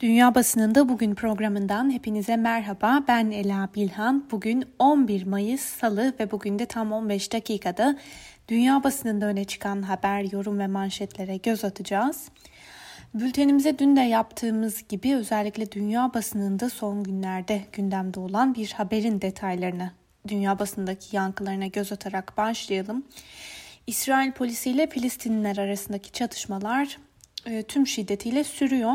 Dünya Basınında Bugün programından hepinize merhaba. Ben Ela Bilhan. Bugün 11 Mayıs Salı ve bugün de tam 15 dakikada dünya basınında öne çıkan haber, yorum ve manşetlere göz atacağız. Bültenimize dün de yaptığımız gibi özellikle dünya basınında son günlerde gündemde olan bir haberin detaylarını, dünya basındaki yankılarına göz atarak başlayalım. İsrail polisiyle Filistinliler arasındaki çatışmalar tüm şiddetiyle sürüyor.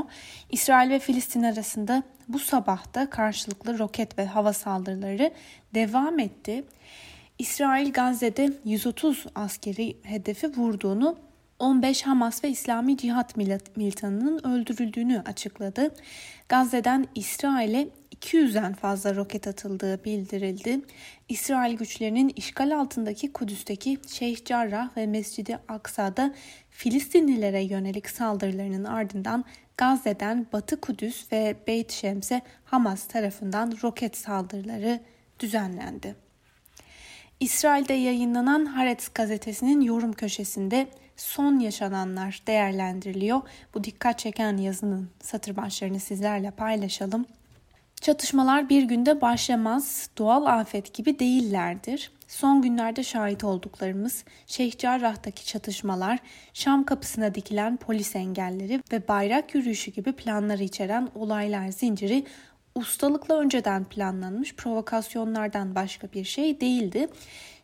İsrail ve Filistin arasında bu sabah da karşılıklı roket ve hava saldırıları devam etti. İsrail Gazze'de 130 askeri hedefi vurduğunu 15 Hamas ve İslami Cihat militanının öldürüldüğünü açıkladı. Gazze'den İsrail'e 200'den fazla roket atıldığı bildirildi. İsrail güçlerinin işgal altındaki Kudüs'teki Şeyh Cerrah ve Mescidi Aksa'da Filistinlilere yönelik saldırılarının ardından Gazze'den Batı Kudüs ve Beyt Şems'e Hamas tarafından roket saldırıları düzenlendi. İsrail'de yayınlanan Haaretz gazetesinin yorum köşesinde son yaşananlar değerlendiriliyor. Bu dikkat çeken yazının satır başlarını sizlerle paylaşalım. Çatışmalar bir günde başlamaz, doğal afet gibi değillerdir. Son günlerde şahit olduklarımız Şeyh Cerrah'taki çatışmalar, Şam kapısına dikilen polis engelleri ve bayrak yürüyüşü gibi planları içeren olaylar zinciri ustalıkla önceden planlanmış provokasyonlardan başka bir şey değildi.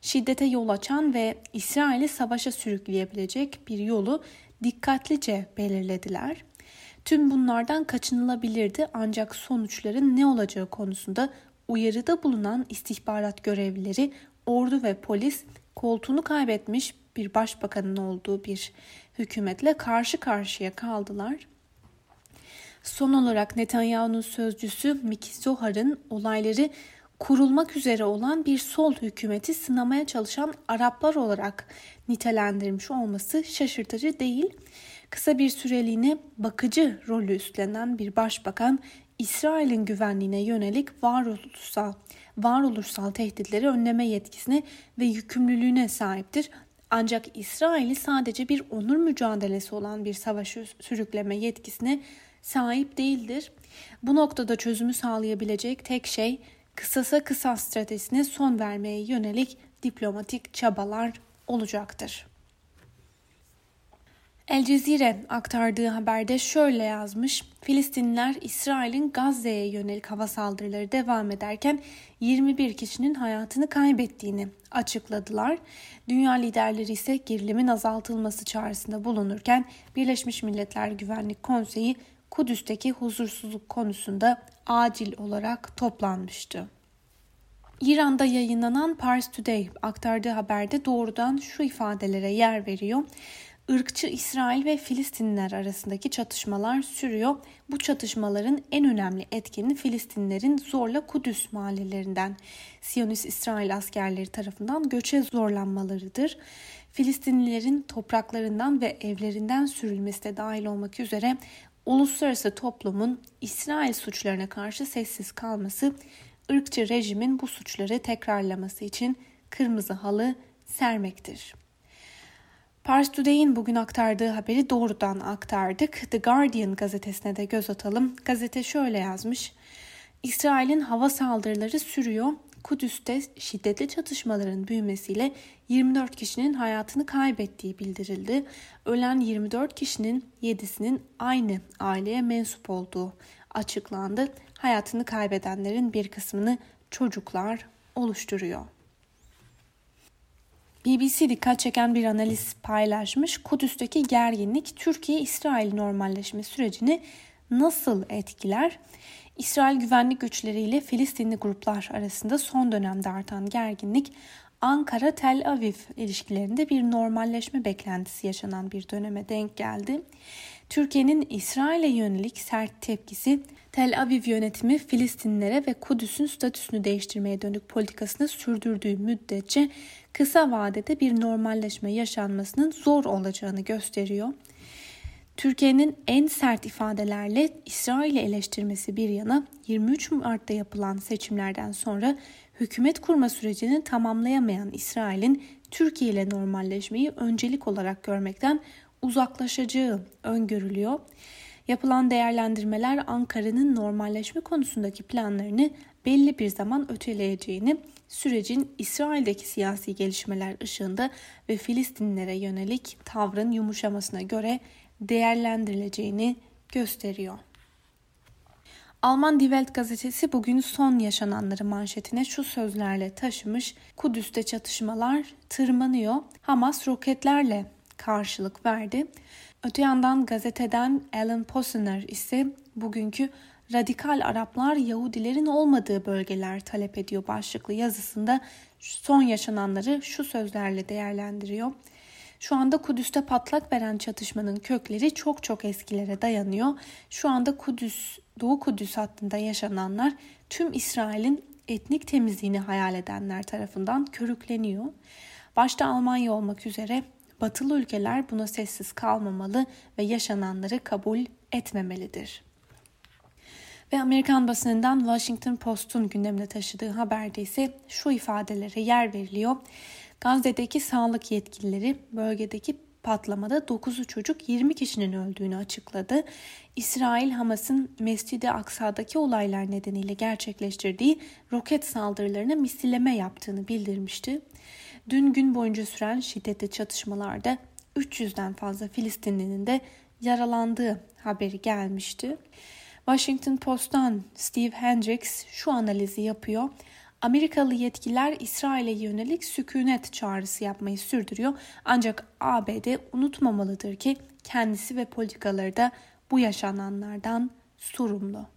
Şiddete yol açan ve İsrail'i savaşa sürükleyebilecek bir yolu dikkatlice belirlediler. Tüm bunlardan kaçınılabilirdi ancak sonuçların ne olacağı konusunda uyarıda bulunan istihbarat görevlileri, ordu ve polis koltuğunu kaybetmiş bir başbakanın olduğu bir hükümetle karşı karşıya kaldılar. Son olarak Netanyahu'nun sözcüsü Miki Zohar'ın olayları kurulmak üzere olan bir sol hükümeti sınamaya çalışan Araplar olarak nitelendirmiş olması şaşırtıcı değil. Kısa bir süreliğine bakıcı rolü üstlenen bir başbakan İsrail'in güvenliğine yönelik varoluşsal, varoluşsal tehditleri önleme yetkisine ve yükümlülüğüne sahiptir. Ancak İsrail'i sadece bir onur mücadelesi olan bir savaşı sürükleme yetkisine sahip değildir. Bu noktada çözümü sağlayabilecek tek şey kısasa kısa stratejisine son vermeye yönelik diplomatik çabalar olacaktır. El Cezire aktardığı haberde şöyle yazmış. Filistinliler İsrail'in Gazze'ye yönelik hava saldırıları devam ederken 21 kişinin hayatını kaybettiğini açıkladılar. Dünya liderleri ise gerilimin azaltılması çağrısında bulunurken Birleşmiş Milletler Güvenlik Konseyi Kudüs'teki huzursuzluk konusunda acil olarak toplanmıştı. İran'da yayınlanan Pars Today aktardığı haberde doğrudan şu ifadelere yer veriyor. Irkçı İsrail ve Filistinler arasındaki çatışmalar sürüyor. Bu çatışmaların en önemli etkeni Filistinlerin zorla Kudüs mahallelerinden Siyonist İsrail askerleri tarafından göçe zorlanmalarıdır. Filistinlilerin topraklarından ve evlerinden sürülmesi de dahil olmak üzere uluslararası toplumun İsrail suçlarına karşı sessiz kalması, ırkçı rejimin bu suçları tekrarlaması için kırmızı halı sermektir. Pars Today'in bugün aktardığı haberi doğrudan aktardık. The Guardian gazetesine de göz atalım. Gazete şöyle yazmış. İsrail'in hava saldırıları sürüyor. Kudüs'te şiddetli çatışmaların büyümesiyle 24 kişinin hayatını kaybettiği bildirildi. Ölen 24 kişinin 7'sinin aynı aileye mensup olduğu açıklandı. Hayatını kaybedenlerin bir kısmını çocuklar oluşturuyor. BBC dikkat çeken bir analiz paylaşmış. Kudüs'teki gerginlik Türkiye-İsrail normalleşme sürecini nasıl etkiler? İsrail güvenlik güçleriyle Filistinli gruplar arasında son dönemde artan gerginlik Ankara-Tel Aviv ilişkilerinde bir normalleşme beklentisi yaşanan bir döneme denk geldi. Türkiye'nin İsrail'e yönelik sert tepkisi Tel Aviv yönetimi Filistinlere ve Kudüs'ün statüsünü değiştirmeye dönük politikasını sürdürdüğü müddetçe kısa vadede bir normalleşme yaşanmasının zor olacağını gösteriyor. Türkiye'nin en sert ifadelerle İsrail'i eleştirmesi bir yana 23 Mart'ta yapılan seçimlerden sonra hükümet kurma sürecini tamamlayamayan İsrail'in Türkiye ile normalleşmeyi öncelik olarak görmekten uzaklaşacağı öngörülüyor. Yapılan değerlendirmeler Ankara'nın normalleşme konusundaki planlarını belli bir zaman öteleyeceğini, sürecin İsrail'deki siyasi gelişmeler ışığında ve Filistinlere yönelik tavrın yumuşamasına göre değerlendirileceğini gösteriyor. Alman Die Welt gazetesi bugün son yaşananları manşetine şu sözlerle taşımış. Kudüs'te çatışmalar tırmanıyor. Hamas roketlerle karşılık verdi. Öte yandan gazeteden Alan Posner ise bugünkü radikal Araplar Yahudilerin olmadığı bölgeler talep ediyor başlıklı yazısında son yaşananları şu sözlerle değerlendiriyor. Şu anda Kudüs'te patlak veren çatışmanın kökleri çok çok eskilere dayanıyor. Şu anda Kudüs, Doğu Kudüs hattında yaşananlar tüm İsrail'in etnik temizliğini hayal edenler tarafından körükleniyor. Başta Almanya olmak üzere batılı ülkeler buna sessiz kalmamalı ve yaşananları kabul etmemelidir. Ve Amerikan basınından Washington Post'un gündemine taşıdığı haberde ise şu ifadelere yer veriliyor. Gazze'deki sağlık yetkilileri bölgedeki patlamada 9'u çocuk 20 kişinin öldüğünü açıkladı. İsrail Hamas'ın Mescid-i Aksa'daki olaylar nedeniyle gerçekleştirdiği roket saldırılarına misilleme yaptığını bildirmişti. Dün gün boyunca süren şiddetli çatışmalarda 300'den fazla Filistinlinin de yaralandığı haberi gelmişti. Washington Post'tan Steve Hendricks şu analizi yapıyor. Amerikalı yetkililer İsrail'e yönelik sükunet çağrısı yapmayı sürdürüyor. Ancak ABD unutmamalıdır ki kendisi ve politikaları da bu yaşananlardan sorumlu.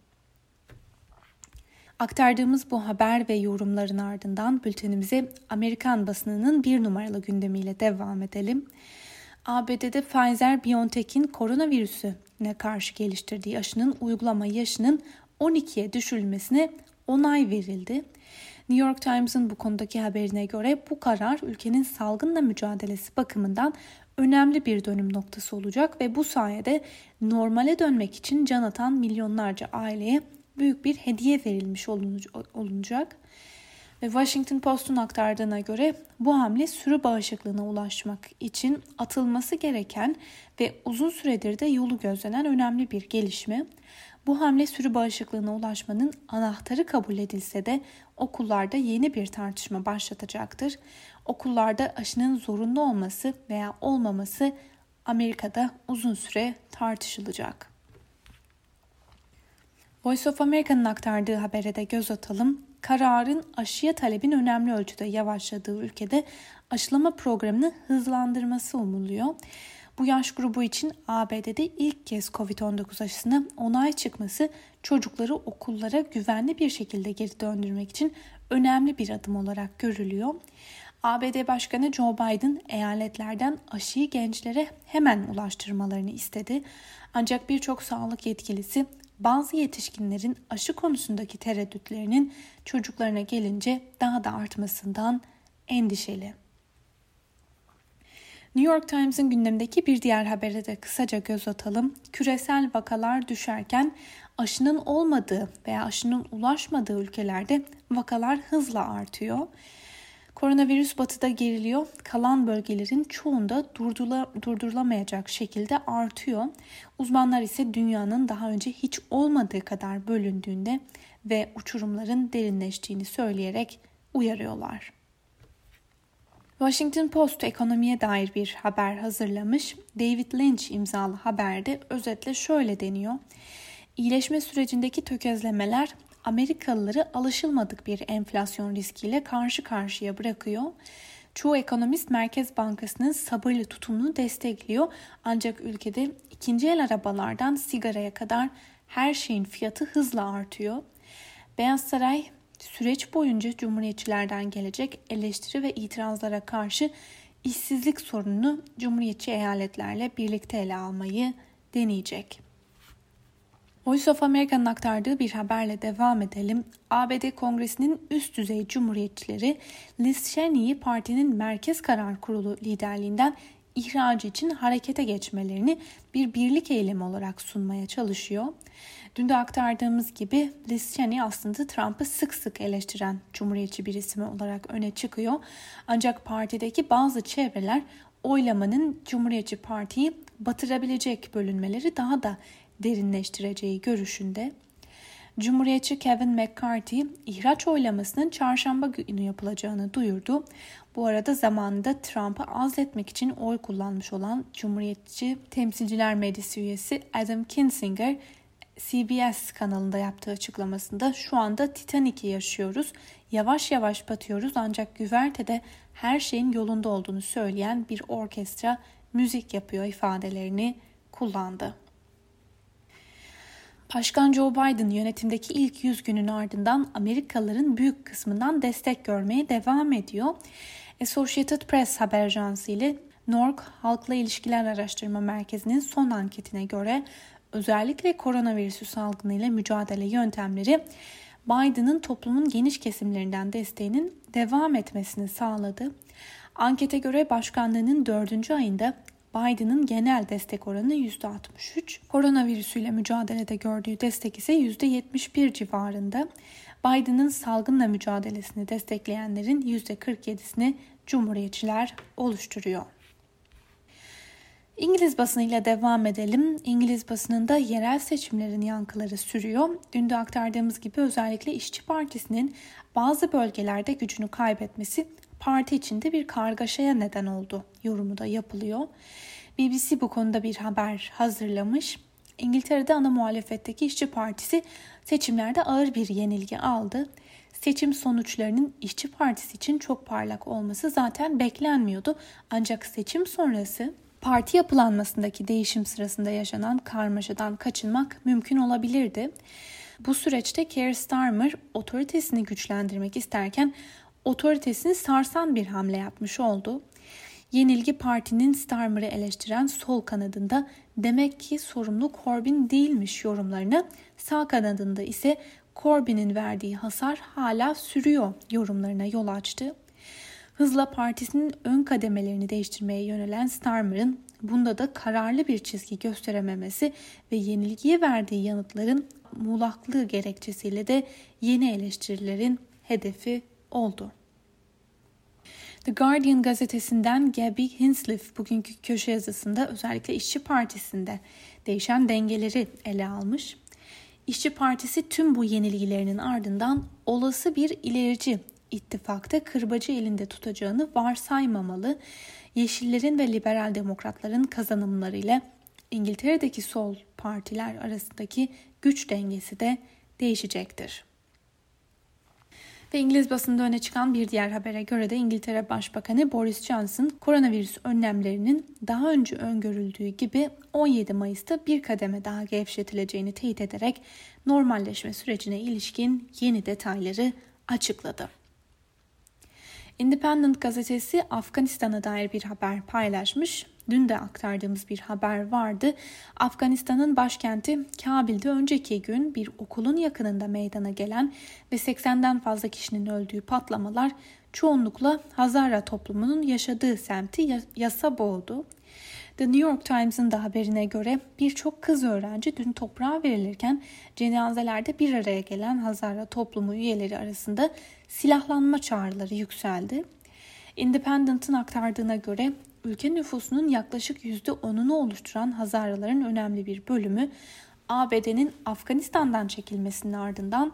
Aktardığımız bu haber ve yorumların ardından bültenimize Amerikan basınının bir numaralı gündemiyle devam edelim. ABD'de Pfizer-BioNTech'in koronavirüsüne karşı geliştirdiği aşının uygulama yaşının 12'ye düşürülmesine onay verildi. New York Times'ın bu konudaki haberine göre bu karar ülkenin salgınla mücadelesi bakımından önemli bir dönüm noktası olacak ve bu sayede normale dönmek için can atan milyonlarca aileye büyük bir hediye verilmiş olunacak. Ve Washington Post'un aktardığına göre bu hamle sürü bağışıklığına ulaşmak için atılması gereken ve uzun süredir de yolu gözlenen önemli bir gelişme. Bu hamle sürü bağışıklığına ulaşmanın anahtarı kabul edilse de okullarda yeni bir tartışma başlatacaktır. Okullarda aşının zorunlu olması veya olmaması Amerika'da uzun süre tartışılacak. Voice of America'nın aktardığı habere de göz atalım. Kararın aşıya talebin önemli ölçüde yavaşladığı ülkede aşılama programını hızlandırması umuluyor. Bu yaş grubu için ABD'de ilk kez COVID-19 aşısına onay çıkması çocukları okullara güvenli bir şekilde geri döndürmek için önemli bir adım olarak görülüyor. ABD Başkanı Joe Biden eyaletlerden aşıyı gençlere hemen ulaştırmalarını istedi. Ancak birçok sağlık yetkilisi bazı yetişkinlerin aşı konusundaki tereddütlerinin çocuklarına gelince daha da artmasından endişeli. New York Times'ın gündemdeki bir diğer habere de kısaca göz atalım. Küresel vakalar düşerken aşının olmadığı veya aşının ulaşmadığı ülkelerde vakalar hızla artıyor. Koronavirüs batıda geriliyor. Kalan bölgelerin çoğunda durdurula, durdurulamayacak şekilde artıyor. Uzmanlar ise dünyanın daha önce hiç olmadığı kadar bölündüğünde ve uçurumların derinleştiğini söyleyerek uyarıyorlar. Washington Post ekonomiye dair bir haber hazırlamış. David Lynch imzalı haberde özetle şöyle deniyor. İyileşme sürecindeki tökezlemeler Amerikalıları alışılmadık bir enflasyon riskiyle karşı karşıya bırakıyor. Çoğu ekonomist Merkez Bankası'nın sabırlı tutumunu destekliyor. Ancak ülkede ikinci el arabalardan sigaraya kadar her şeyin fiyatı hızla artıyor. Beyaz Saray süreç boyunca cumhuriyetçilerden gelecek eleştiri ve itirazlara karşı işsizlik sorununu cumhuriyetçi eyaletlerle birlikte ele almayı deneyecek. Voice of America'nın aktardığı bir haberle devam edelim. ABD Kongresi'nin üst düzey cumhuriyetçileri Liz Cheney'i partinin Merkez Karar Kurulu liderliğinden ihraç için harekete geçmelerini bir birlik eylemi olarak sunmaya çalışıyor. Dün de aktardığımız gibi Liz Cheney aslında Trump'ı sık sık eleştiren cumhuriyetçi bir isim olarak öne çıkıyor. Ancak partideki bazı çevreler oylamanın Cumhuriyetçi Parti'yi batırabilecek bölünmeleri daha da derinleştireceği görüşünde. Cumhuriyetçi Kevin McCarthy ihraç oylamasının çarşamba günü yapılacağını duyurdu. Bu arada zamanında Trump'ı azletmek için oy kullanmış olan Cumhuriyetçi Temsilciler Meclisi üyesi Adam Kinzinger CBS kanalında yaptığı açıklamasında şu anda Titanic'i yaşıyoruz. Yavaş yavaş batıyoruz ancak güvertede her şeyin yolunda olduğunu söyleyen bir orkestra müzik yapıyor ifadelerini kullandı. Başkan Joe Biden yönetimdeki ilk 100 günün ardından Amerikalıların büyük kısmından destek görmeye devam ediyor. Associated Press haber ajansı ile NORC Halkla İlişkiler Araştırma Merkezi'nin son anketine göre özellikle koronavirüsü salgınıyla mücadele yöntemleri Biden'ın toplumun geniş kesimlerinden desteğinin devam etmesini sağladı. Ankete göre başkanlığının dördüncü ayında Biden'ın genel destek oranı %63, koronavirüsüyle mücadelede gördüğü destek ise %71 civarında. Biden'ın salgınla mücadelesini destekleyenlerin %47'sini Cumhuriyetçiler oluşturuyor. İngiliz basınıyla devam edelim. İngiliz basınında yerel seçimlerin yankıları sürüyor. Dün de aktardığımız gibi özellikle İşçi Partisi'nin bazı bölgelerde gücünü kaybetmesi parti içinde bir kargaşaya neden oldu yorumu da yapılıyor. BBC bu konuda bir haber hazırlamış. İngiltere'de ana muhalefetteki İşçi Partisi seçimlerde ağır bir yenilgi aldı. Seçim sonuçlarının İşçi Partisi için çok parlak olması zaten beklenmiyordu. Ancak seçim sonrası parti yapılanmasındaki değişim sırasında yaşanan karmaşadan kaçınmak mümkün olabilirdi. Bu süreçte Keir Starmer otoritesini güçlendirmek isterken otoritesini sarsan bir hamle yapmış oldu. Yenilgi partinin Starmer'ı eleştiren sol kanadında demek ki sorumlu Corbyn değilmiş yorumlarını, sağ kanadında ise Corbyn'in verdiği hasar hala sürüyor yorumlarına yol açtı. Hızla partisinin ön kademelerini değiştirmeye yönelen Starmer'ın bunda da kararlı bir çizgi gösterememesi ve yenilgiye verdiği yanıtların muğlaklığı gerekçesiyle de yeni eleştirilerin hedefi oldu. The Guardian gazetesinden Gabby Hinsliff bugünkü köşe yazısında özellikle İşçi Partisi'nde değişen dengeleri ele almış. İşçi Partisi tüm bu yenilgilerinin ardından olası bir ilerici ittifakta kırbacı elinde tutacağını varsaymamalı. Yeşillerin ve liberal demokratların kazanımlarıyla İngiltere'deki sol partiler arasındaki güç dengesi de değişecektir. Ve İngiliz basında öne çıkan bir diğer habere göre de İngiltere Başbakanı Boris Johnson koronavirüs önlemlerinin daha önce öngörüldüğü gibi 17 Mayıs'ta bir kademe daha gevşetileceğini teyit ederek normalleşme sürecine ilişkin yeni detayları açıkladı. Independent gazetesi Afganistan'a dair bir haber paylaşmış. Dün de aktardığımız bir haber vardı. Afganistan'ın başkenti Kabil'de önceki gün bir okulun yakınında meydana gelen ve 80'den fazla kişinin öldüğü patlamalar çoğunlukla Hazara toplumunun yaşadığı semti yasa boğdu. The New York Times'ın da haberine göre birçok kız öğrenci dün toprağa verilirken cenazelerde bir araya gelen Hazara toplumu üyeleri arasında silahlanma çağrıları yükseldi. Independent'ın aktardığına göre ülke nüfusunun yaklaşık %10'unu oluşturan Hazaraların önemli bir bölümü ABD'nin Afganistan'dan çekilmesinin ardından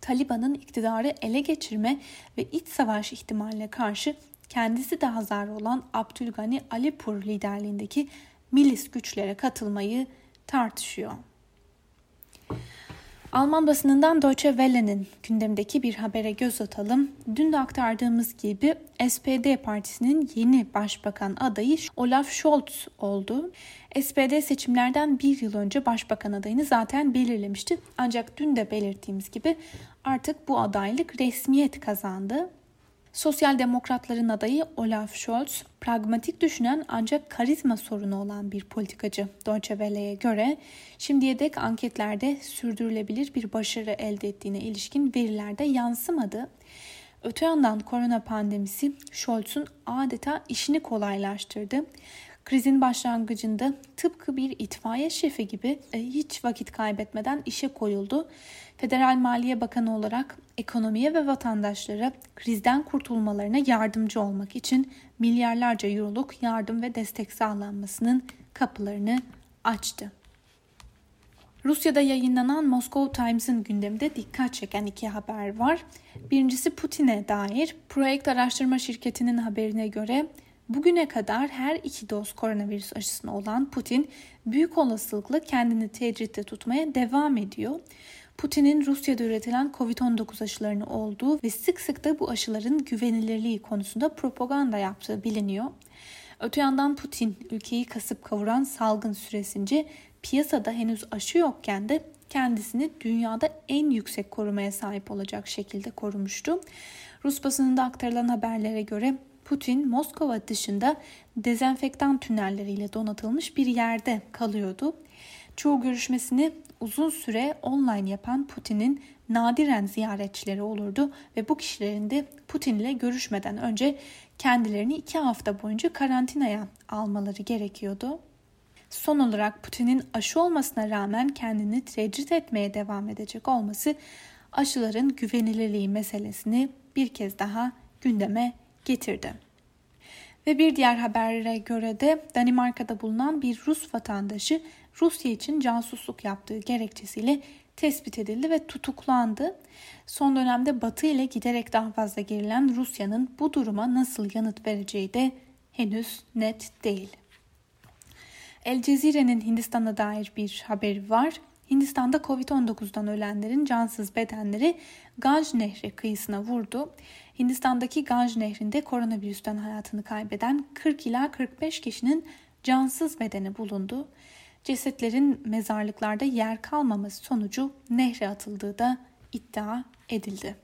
Taliban'ın iktidarı ele geçirme ve iç savaş ihtimaline karşı kendisi de Hazar olan Abdülgani Alipur liderliğindeki milis güçlere katılmayı tartışıyor. Alman basınından Deutsche Welle'nin gündemdeki bir habere göz atalım. Dün de aktardığımız gibi SPD partisinin yeni başbakan adayı Olaf Scholz oldu. SPD seçimlerden bir yıl önce başbakan adayını zaten belirlemişti. Ancak dün de belirttiğimiz gibi artık bu adaylık resmiyet kazandı. Sosyal demokratların adayı Olaf Scholz, pragmatik düşünen ancak karizma sorunu olan bir politikacı Deutsche Welle'ye göre şimdiye dek anketlerde sürdürülebilir bir başarı elde ettiğine ilişkin verilerde yansımadı. Öte yandan korona pandemisi Scholz'un adeta işini kolaylaştırdı. Krizin başlangıcında tıpkı bir itfaiye şefi gibi e, hiç vakit kaybetmeden işe koyuldu. Federal Maliye Bakanı olarak ekonomiye ve vatandaşlara krizden kurtulmalarına yardımcı olmak için milyarlarca euroluk yardım ve destek sağlanmasının kapılarını açtı. Rusya'da yayınlanan Moscow Times'ın gündeminde dikkat çeken iki haber var. Birincisi Putin'e dair. Projekt Araştırma Şirketi'nin haberine göre bugüne kadar her iki doz koronavirüs aşısını olan Putin büyük olasılıkla kendini tecritte tutmaya devam ediyor. Putin'in Rusya'da üretilen Covid-19 aşılarını olduğu ve sık sık da bu aşıların güvenilirliği konusunda propaganda yaptığı biliniyor. Öte yandan Putin ülkeyi kasıp kavuran salgın süresince piyasada henüz aşı yokken de kendisini dünyada en yüksek korumaya sahip olacak şekilde korumuştu. Rus basınında aktarılan haberlere göre Putin Moskova dışında dezenfektan tünelleriyle donatılmış bir yerde kalıyordu. Çoğu görüşmesini uzun süre online yapan Putin'in nadiren ziyaretçileri olurdu ve bu kişilerin de Putin ile görüşmeden önce kendilerini iki hafta boyunca karantinaya almaları gerekiyordu. Son olarak Putin'in aşı olmasına rağmen kendini tecrit etmeye devam edecek olması aşıların güvenilirliği meselesini bir kez daha gündeme getirdi. Ve bir diğer habere göre de Danimarka'da bulunan bir Rus vatandaşı Rusya için casusluk yaptığı gerekçesiyle tespit edildi ve tutuklandı. Son dönemde Batı ile giderek daha fazla gerilen Rusya'nın bu duruma nasıl yanıt vereceği de henüz net değil. El Cezire'nin Hindistan'a dair bir haberi var. Hindistan'da Covid-19'dan ölenlerin cansız bedenleri Ganj Nehri kıyısına vurdu. Hindistan'daki Ganj Nehri'nde koronavirüsten hayatını kaybeden 40 ila 45 kişinin cansız bedeni bulundu. Cesetlerin mezarlıklarda yer kalmaması sonucu nehre atıldığı da iddia edildi.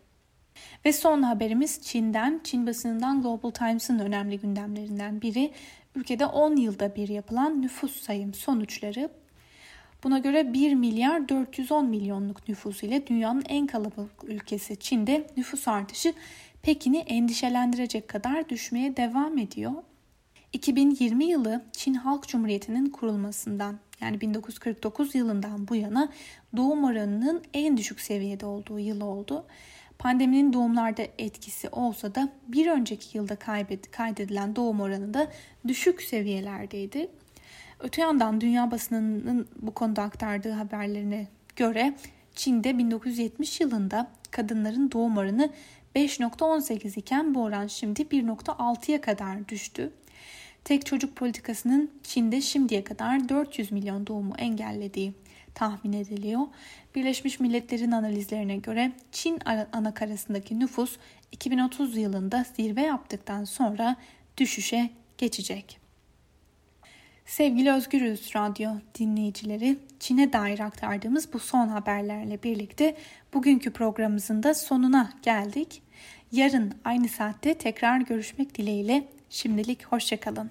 Ve son haberimiz Çin'den. Çin basınından Global Times'ın önemli gündemlerinden biri ülkede 10 yılda bir yapılan nüfus sayım sonuçları. Buna göre 1 milyar 410 milyonluk nüfus ile dünyanın en kalabalık ülkesi Çin'de nüfus artışı Pekin'i endişelendirecek kadar düşmeye devam ediyor. 2020 yılı Çin Halk Cumhuriyeti'nin kurulmasından yani 1949 yılından bu yana doğum oranının en düşük seviyede olduğu yıl oldu. Pandeminin doğumlarda etkisi olsa da bir önceki yılda kaydedilen doğum oranı da düşük seviyelerdeydi. Öte yandan dünya basınının bu konuda aktardığı haberlerine göre Çin'de 1970 yılında kadınların doğum oranı 5.18 iken bu oran şimdi 1.6'ya kadar düştü. Tek çocuk politikasının Çin'de şimdiye kadar 400 milyon doğumu engellediği tahmin ediliyor. Birleşmiş Milletler'in analizlerine göre Çin anakarasındaki nüfus 2030 yılında zirve yaptıktan sonra düşüşe geçecek. Sevgili Özgürüz Radyo dinleyicileri, Çin'e dair aktardığımız bu son haberlerle birlikte bugünkü programımızın da sonuna geldik. Yarın aynı saatte tekrar görüşmek dileğiyle şimdilik hoşçakalın.